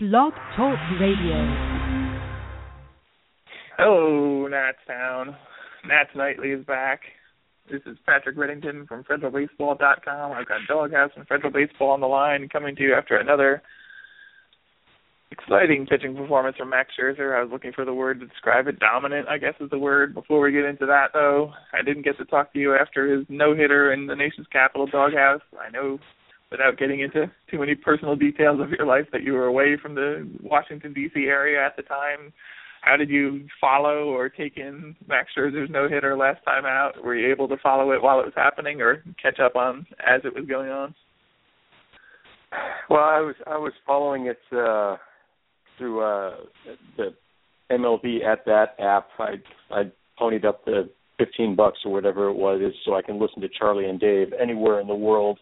Blog Talk Radio. Oh, Hello, Nats Town. Nats Nightly is back. This is Patrick Reddington from FederalBaseball.com. I've got Doghouse and Federal Baseball on the line coming to you after another exciting pitching performance from Max Scherzer. I was looking for the word to describe it. Dominant, I guess, is the word. Before we get into that, though, I didn't get to talk to you after his no hitter in the nation's capital, Doghouse. I know without getting into too many personal details of your life that you were away from the Washington D.C. area at the time. How did you follow or take in Max Scherzer's no hitter last time out? Were you able to follow it while it was happening, or catch up on as it was going on? Well, I was I was following it uh, through uh, the MLB At Bat app. I I ponied up the fifteen bucks or whatever it was, so I can listen to Charlie and Dave anywhere in the world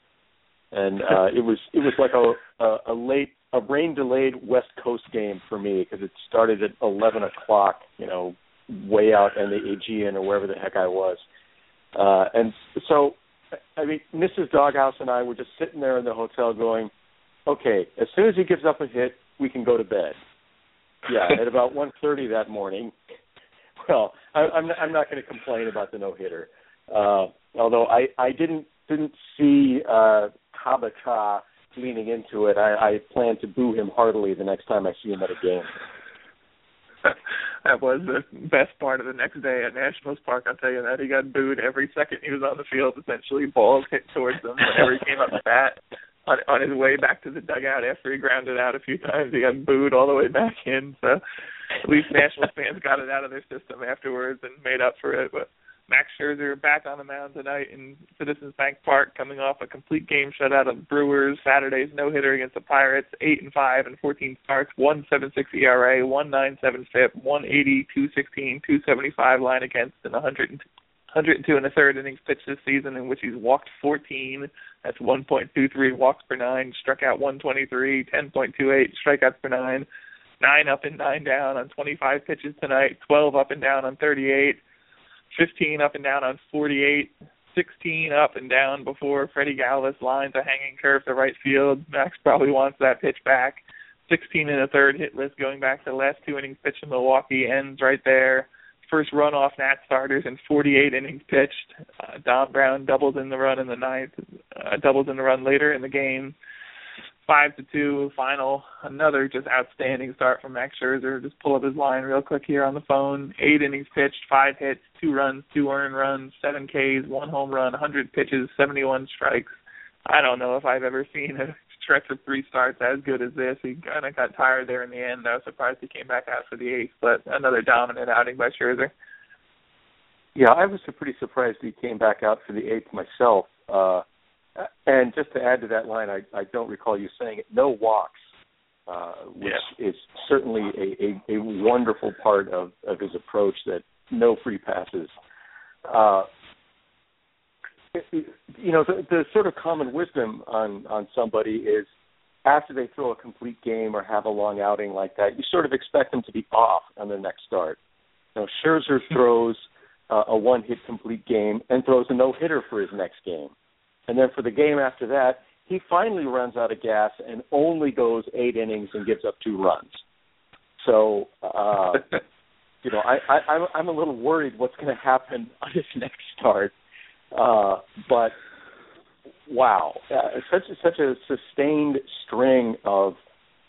and uh, it was it was like a, a, a late a rain delayed West Coast game for me because it started at eleven o'clock, you know, way out in the Aegean or wherever the heck I was, uh, and so I mean, Mrs. Doghouse and I were just sitting there in the hotel going, okay, as soon as he gives up a hit, we can go to bed. Yeah, at about one thirty that morning. Well, I, I'm I'm not going to complain about the no hitter, uh, although I I didn't didn't see uh, Tabata leaning into it. I, I plan to boo him heartily the next time I see him at a game. that was the best part of the next day at Nationals Park. I'll tell you that he got booed every second he was on the field. Essentially, balls hit towards him whenever he came up to bat. On, on his way back to the dugout after he grounded out a few times, he got booed all the way back in. So at least Nationals fans got it out of their system afterwards and made up for it. But Max Scherzer back on the mound tonight in Citizens Bank Park, coming off a complete game shutout of Brewers. Saturday's no hitter against the Pirates, eight and five and 14 starts, one seven six ERA, one nine seven FIP, one eighty, two sixteen, two seventy five line against, and 100 102 and a third innings pitched this season, in which he's walked 14. That's 1.23 walks per nine. Struck out 123, 10.28 strikeouts per nine. Nine up and nine down on 25 pitches tonight. 12 up and down on 38 15 up and down on 48, 16 up and down before Freddie Galvis lines a hanging curve to right field. Max probably wants that pitch back. 16 and a third hitless going back to the last two innings pitched in Milwaukee ends right there. First run off Nat starters in 48 innings pitched. Uh, Dom Brown doubles in the run in the ninth, uh, doubles in the run later in the game five to two final. Another just outstanding start from Max Scherzer. Just pull up his line real quick here on the phone. Eight innings pitched, five hits, two runs, two earned runs, seven Ks, one home run, 100 pitches, 71 strikes. I don't know if I've ever seen a stretch of three starts as good as this. He kind of got tired there in the end. I was surprised he came back out for the eighth, but another dominant outing by Scherzer. Yeah, I was pretty surprised he came back out for the eighth myself. Uh and just to add to that line, I, I don't recall you saying it. No walks, uh, which yeah. is certainly a, a, a wonderful part of, of his approach. That no free passes. Uh, you know, the, the sort of common wisdom on on somebody is after they throw a complete game or have a long outing like that, you sort of expect them to be off on their next start. You know, Scherzer throws uh, a one-hit complete game and throws a no-hitter for his next game. And then for the game after that, he finally runs out of gas and only goes eight innings and gives up two runs. So, uh, you know, I, I, I'm I'm a little worried what's going to happen on his next start. Uh, but wow, uh, such a, such a sustained string of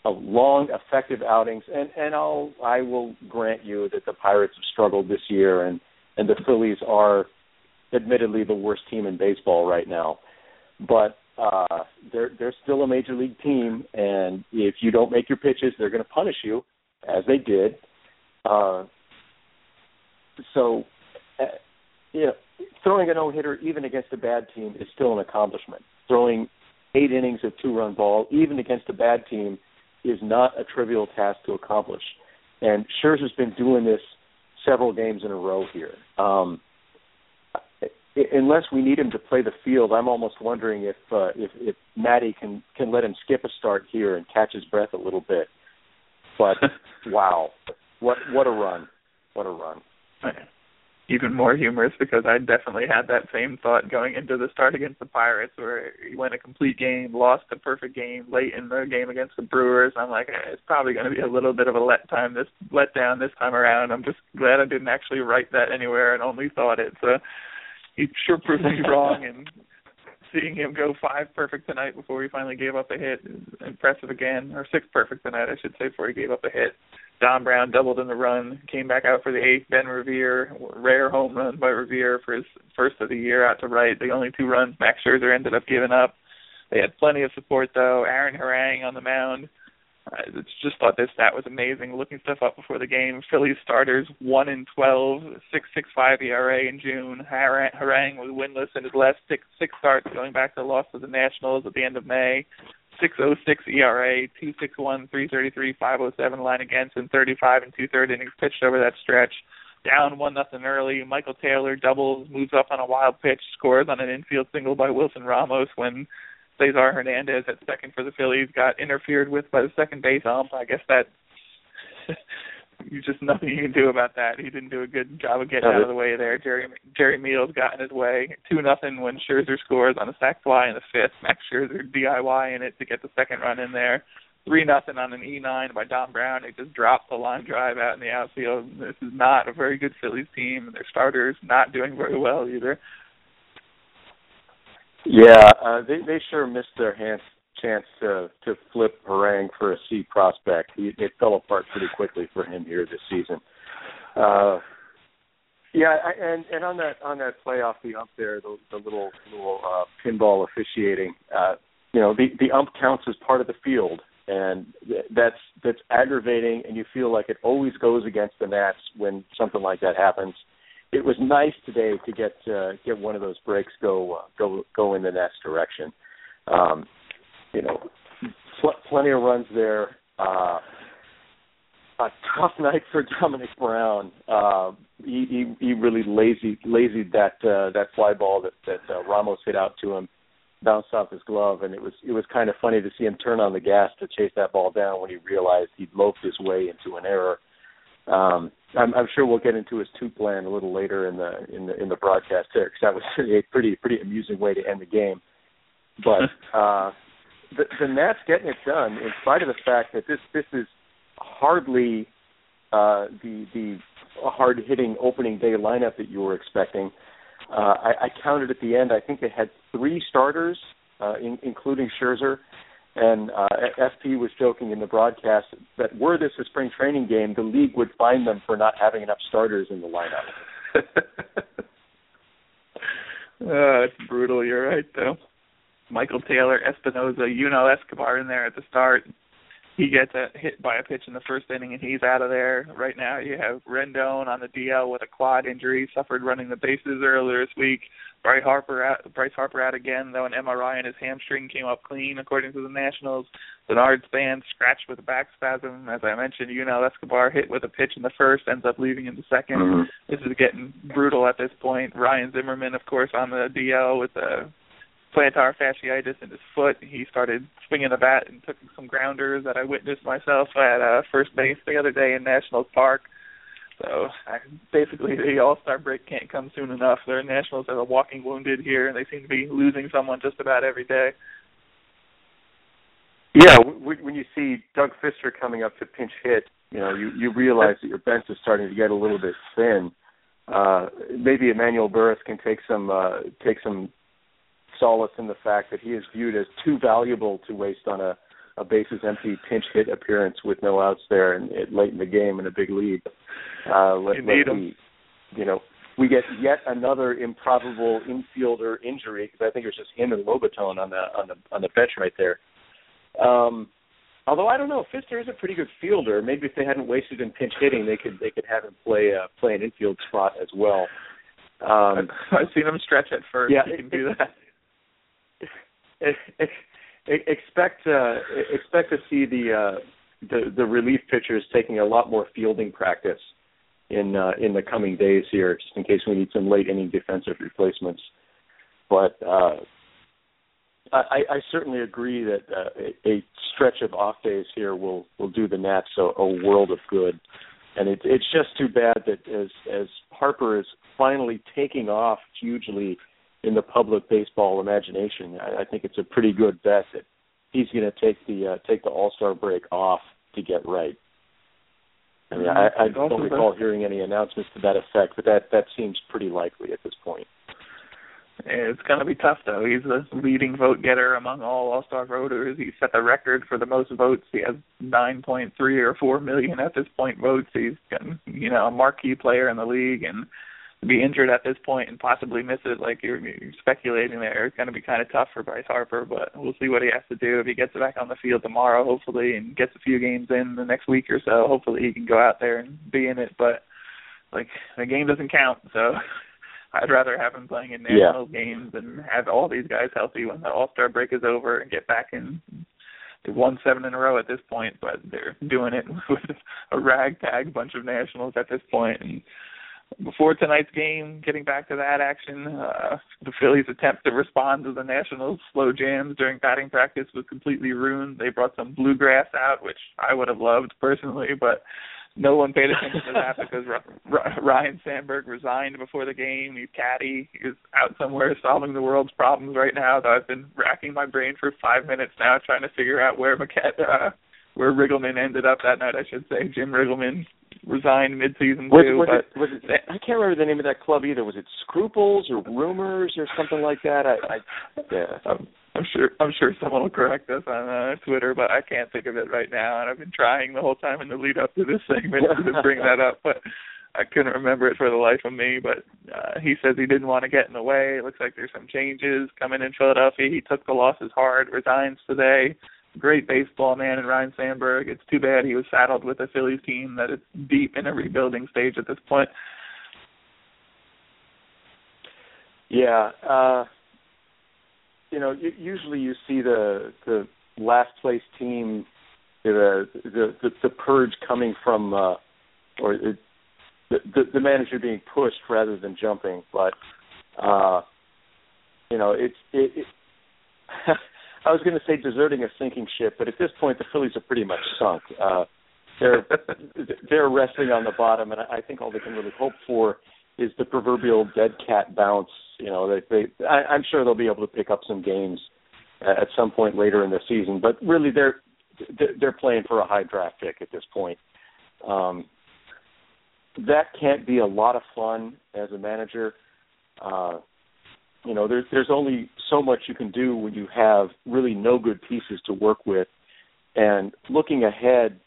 of long, effective outings, and and I'll I will grant you that the Pirates have struggled this year, and and the Phillies are admittedly the worst team in baseball right now but uh, they're they're still a major league team, and if you don't make your pitches, they're going to punish you, as they did. Uh, so, uh, you know, throwing a no hitter even against a bad team is still an accomplishment. Throwing eight innings of two run ball even against a bad team is not a trivial task to accomplish. And Scherzer's been doing this several games in a row here. Um, unless we need him to play the field, I'm almost wondering if uh, if, if Matty can can let him skip a start here and catch his breath a little bit. But wow, what what a run! What a run! even more humorous because I definitely had that same thought going into the start against the Pirates, where he went a complete game, lost a perfect game late in the game against the Brewers. I'm like, eh, it's probably going to be a little bit of a let time this let down this time around. I'm just glad I didn't actually write that anywhere and only thought it. So he sure proved me wrong, and seeing him go five perfect tonight before he finally gave up a hit is impressive again, or six perfect tonight, I should say, before he gave up a hit. Dom Brown doubled in the run, came back out for the eighth. Ben Revere, rare home run by Revere for his first of the year out to right. The only two runs Max Scherzer ended up giving up. They had plenty of support though. Aaron Harang on the mound. I just thought this stat was amazing. Looking stuff up before the game, Phillies starters one in twelve, six six five ERA in June. Harang was winless in his last six six starts, going back to the loss to the Nationals at the end of May. 606 ERA, 261, 333, 507 line against, and 35 and two third innings pitched over that stretch. Down one nothing early. Michael Taylor doubles, moves up on a wild pitch, scores on an infield single by Wilson Ramos when Cesar Hernandez at second for the Phillies got interfered with by the second base ump. I guess that you just nothing you can do about that. He didn't do a good job of getting out of the way there. Jerry Jerry Meals got in his way. Two nothing when Scherzer scores on a sac fly in the fifth. Max Scherzer DIY in it to get the second run in there. Three nothing on an E nine by Dom Brown. He just dropped the line drive out in the outfield. This is not a very good Phillies team. Their starters not doing very well either. Yeah, uh, they they sure missed their hands chance to to flip Harang for a C prospect. He, it fell apart pretty quickly for him here this season. Uh, yeah, I, and and on that on that play off the ump there, the, the little little uh, pinball officiating. Uh, you know, the the ump counts as part of the field, and that's that's aggravating. And you feel like it always goes against the Nats when something like that happens. It was nice today to get uh, get one of those breaks go uh, go go in the Nats direction. Um, you know, pl- plenty of runs there. Uh, a tough night for Domonic Brown. Uh, he, he he really lazy lazied that uh, that fly ball that that uh, Ramos hit out to him, bounced off his glove, and it was it was kind of funny to see him turn on the gas to chase that ball down when he realized he'd loafed his way into an error. Um, I'm, I'm sure we'll get into his two plan a little later in the in the in the broadcast there, because that was a pretty pretty amusing way to end the game. But uh, the, the Nats getting it done, in spite of the fact that this this is hardly uh, the the hard hitting opening day lineup that you were expecting. Uh, I, I counted at the end. I think they had three starters, uh, in, including Scherzer. And uh, FP was joking in the broadcast that were this a spring training game, the league would fine them for not having enough starters in the lineup. uh, it's brutal. You're right, though. Michael Taylor, Espinosa, Yunel Escobar in there at the start. He gets a hit by a pitch in the first inning and he's out of there. Right now you have Rendon on the DL with a quad injury, suffered running the bases earlier this week. Bryce Harper out, Bryce Harper out again, though an MRI on his hamstring came up clean, according to the Nationals. Denard Span scratched with a back spasm. As I mentioned, Yunel Escobar hit with a pitch in the first, ends up leaving in the 2nd mm-hmm. This is getting brutal at this point. Ryan Zimmerman, of course, on the DL with a plantar fasciitis in his foot. He started swinging the bat and took some grounders that I witnessed myself at uh, first base the other day in Nationals Park. So I, basically, the All Star break can't come soon enough. The Nationals are walking wounded here, and they seem to be losing someone just about every day. Yeah, when you see Doug Fister coming up to pinch hit, you know you you realize that your bench is starting to get a little bit thin. Uh, maybe Emmanuel Burriss can take some uh, take some solace in the fact that he is viewed as too valuable to waste on a, a bases empty pinch hit appearance with no outs there and it, late in the game in a big lead. Uh, let, you need we, you know, we get yet another improbable infielder injury because I think it was just him and Lobaton on the on the on the bench right there. Um, although I don't know, Fister is a pretty good fielder. Maybe if they hadn't wasted in pinch hitting, they could they could have him play uh, play an infield spot as well. Um, I've seen him stretch at first. Yeah, he can do that expect uh, expect to see the uh, the the relief pitchers taking a lot more fielding practice in uh, in the coming days here, just in case we need some late inning defensive replacements. But uh, I, I certainly agree that uh, a, stretch of off days here will will do the Nats a, a world of good. and it, it's just too bad that as as Harper is finally taking off hugely in the public baseball imagination, I, I think it's a pretty good bet that he's going to take the uh, take the All Star break off to get right. I mean, I, I don't recall hearing any announcements to that effect, but that that seems pretty likely at this point. It's going to be tough, though. He's the leading vote getter among all All Star voters. He set the record for the most votes. He has 9.3 or 4 million at this point votes. He's, you know, a marquee player in the league, and be injured at this point and possibly miss it, like you're, you're speculating there, it's going to be kind of tough for Bryce Harper. But we'll see what he has to do if he gets back on the field tomorrow, hopefully, and gets a few games in the next week or so. Hopefully, he can go out there and be in it. But like the game doesn't count, so I'd rather have him playing in national yeah. games and have all these guys healthy when the All Star break is over and get back in. They've won seven in a row at this point, but they're doing it with a ragtag bunch of nationals at this point. And before tonight's game, getting back to that action, uh, the Phillies' attempt to respond to the Nationals' slow jams during batting practice was completely ruined. They brought some bluegrass out, which I would have loved personally, but no one paid attention to that because Ryne Sandberg resigned before the game. He's caddy. He's out somewhere solving the world's problems right now. Though I've been racking my brain for five minutes now trying to figure out where McCat, uh, where Riggleman ended up that night. I should say Jim Riggleman resigned mid-season was, too. Was but it, was it, I can't remember the name of that club either. Was it Scruples or Rumors or something like that? I, I yeah. I'm, I'm sure I'm sure someone will correct us on uh, Twitter, but I can't think of it right now. And I've been trying the whole time in the lead up to this segment to bring that up, but I couldn't remember it for the life of me. But uh, he says he didn't want to get in the way. It looks like there's some changes coming in Philadelphia. He took the losses hard, resigns today great baseball man in Ryne Sandberg. It's too bad he was saddled with a Phillies team that is deep in a rebuilding stage at this point. Yeah, uh you know, usually you see the the last place team the the the, the purge coming from uh or the, the the manager being pushed rather than jumping, but uh you know, it's it, it I was going to say deserting a sinking ship, but at this point the Phillies are pretty much sunk. Uh, they're they're resting on the bottom, and I think all they can really hope for is the proverbial dead cat bounce. You know, they, they I, I'm sure they'll be able to pick up some games at some point later in the season, but really they're they're playing for a high draft pick at this point. Um, that can't be a lot of fun as a manager. Uh, you know there's there's only so much you can do when you have really no good pieces to work with. And looking ahead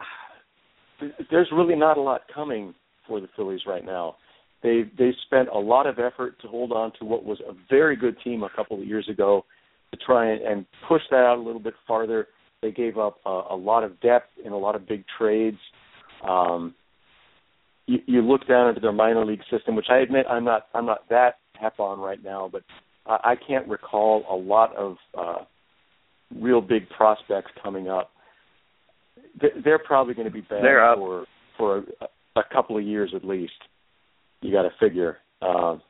there's really not a lot coming for the Phillies right now. They they spent a lot of effort to hold on to what was a very good team a couple of years ago to try and, push that out a little bit farther. They gave up a, a lot of depth in a lot of big trades. Um you, you look down into their minor league system, which I admit I'm not I'm not that hep on right now, but I, I can't recall a lot of uh, real big prospects coming up. They're probably going to be bad for for a, a couple of years at least. You got to figure. Um,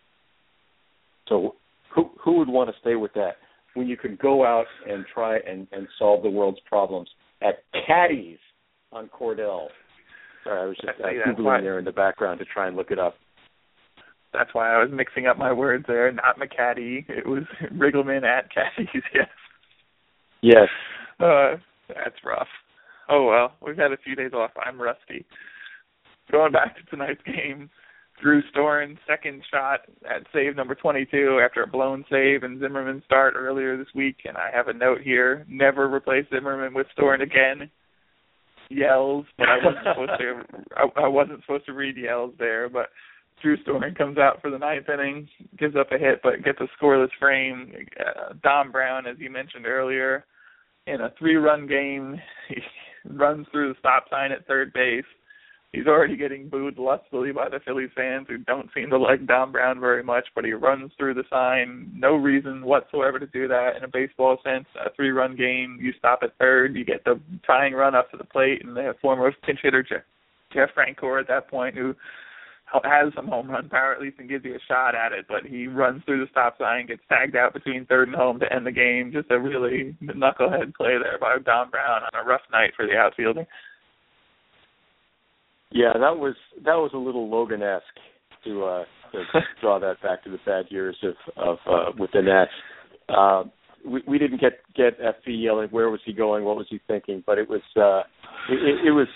so who who would want to stay with that when you can go out and try and, and solve the world's problems at Caddies on Cordell? Sorry, I was just uh, googling there in the background to try and look it up. That's why I was mixing up my words there. Not McCaddy. It was Riggleman at Caddies. Yes. Yes. Uh, that's rough. Oh well, we've had a few days off. I'm rusty. Going back to tonight's game, Drew Storen second shot at save number 22 after a blown save and Zimmermann start earlier this week. And I have a note here: never replace Zimmermann with Storen again. Yells, but I wasn't supposed to. I, I wasn't supposed to read yells there, but Drew Storen comes out for the ninth inning, gives up a hit, but gets a scoreless frame. Uh, Dom Brown, as you mentioned earlier, in a three-run game, he runs through the stop sign at third base. He's already getting booed lustily by the Phillies fans who don't seem to like Dom Brown very much, but he runs through the sign. No reason whatsoever to do that in a baseball sense. A three-run game, you stop at third, you get the tying run up to the plate, and the former pinch hitter Jeff, Jeff Francoeur at that point, who has some home run power at least and gives you a shot at it, but he runs through the stop sign, gets tagged out between third and home to end the game. Just a really knucklehead play there by Dom Brown on a rough night for the outfielding. Yeah, that was that was a little Logan-esque to uh, to draw that back to the bad years of of uh, with the Nets. Uh, we, we didn't get get FP yelling where was he going, what was he thinking, but it was uh, it, it was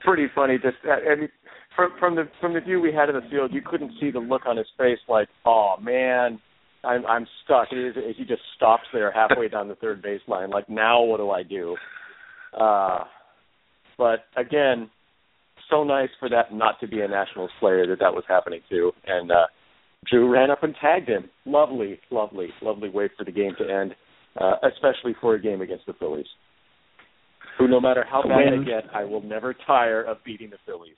pretty funny. Just I mean, from from the from the view we had in the field, you couldn't see the look on his face like, oh man, I'm I'm stuck. It is, he just stops there halfway down the third baseline. Like now, what do I do? Uh, but again, so nice for that not to be a Nationals player that that was happening to, and uh, Drew ran up and tagged him. Lovely, lovely, lovely way for the game to end, uh, especially for a game against the Phillies. Who, no matter how bad I get, I will never tire of beating the Phillies.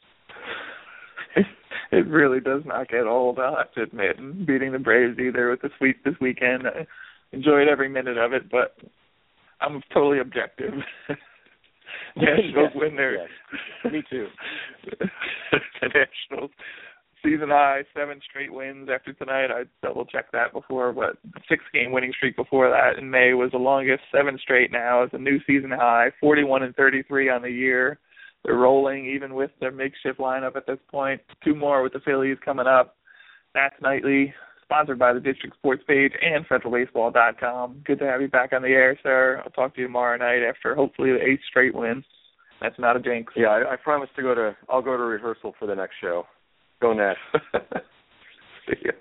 it really does not get old. I'll have to admit, beating the Braves either with the sweep this weekend. I enjoyed every minute of it, but I'm totally objective. Nationals yes, win their. Yes. Me too. the Nationals season high, seven straight wins after tonight. I double checked that before, but six game winning streak before that in May was the longest. Seven straight now is a new season high. Forty one and thirty three on the year. They're rolling even with their makeshift lineup at this point. Two more with the Phillies coming up. Nats Nightly, sponsored by the District Sports page and FederalBaseball.com. Good to have you back on the air, sir. I'll talk to you tomorrow night after hopefully the eighth straight win. That's not a jinx. Yeah, I, I promise to go to. I'll go to rehearsal for the next show. Go Nats. See ya.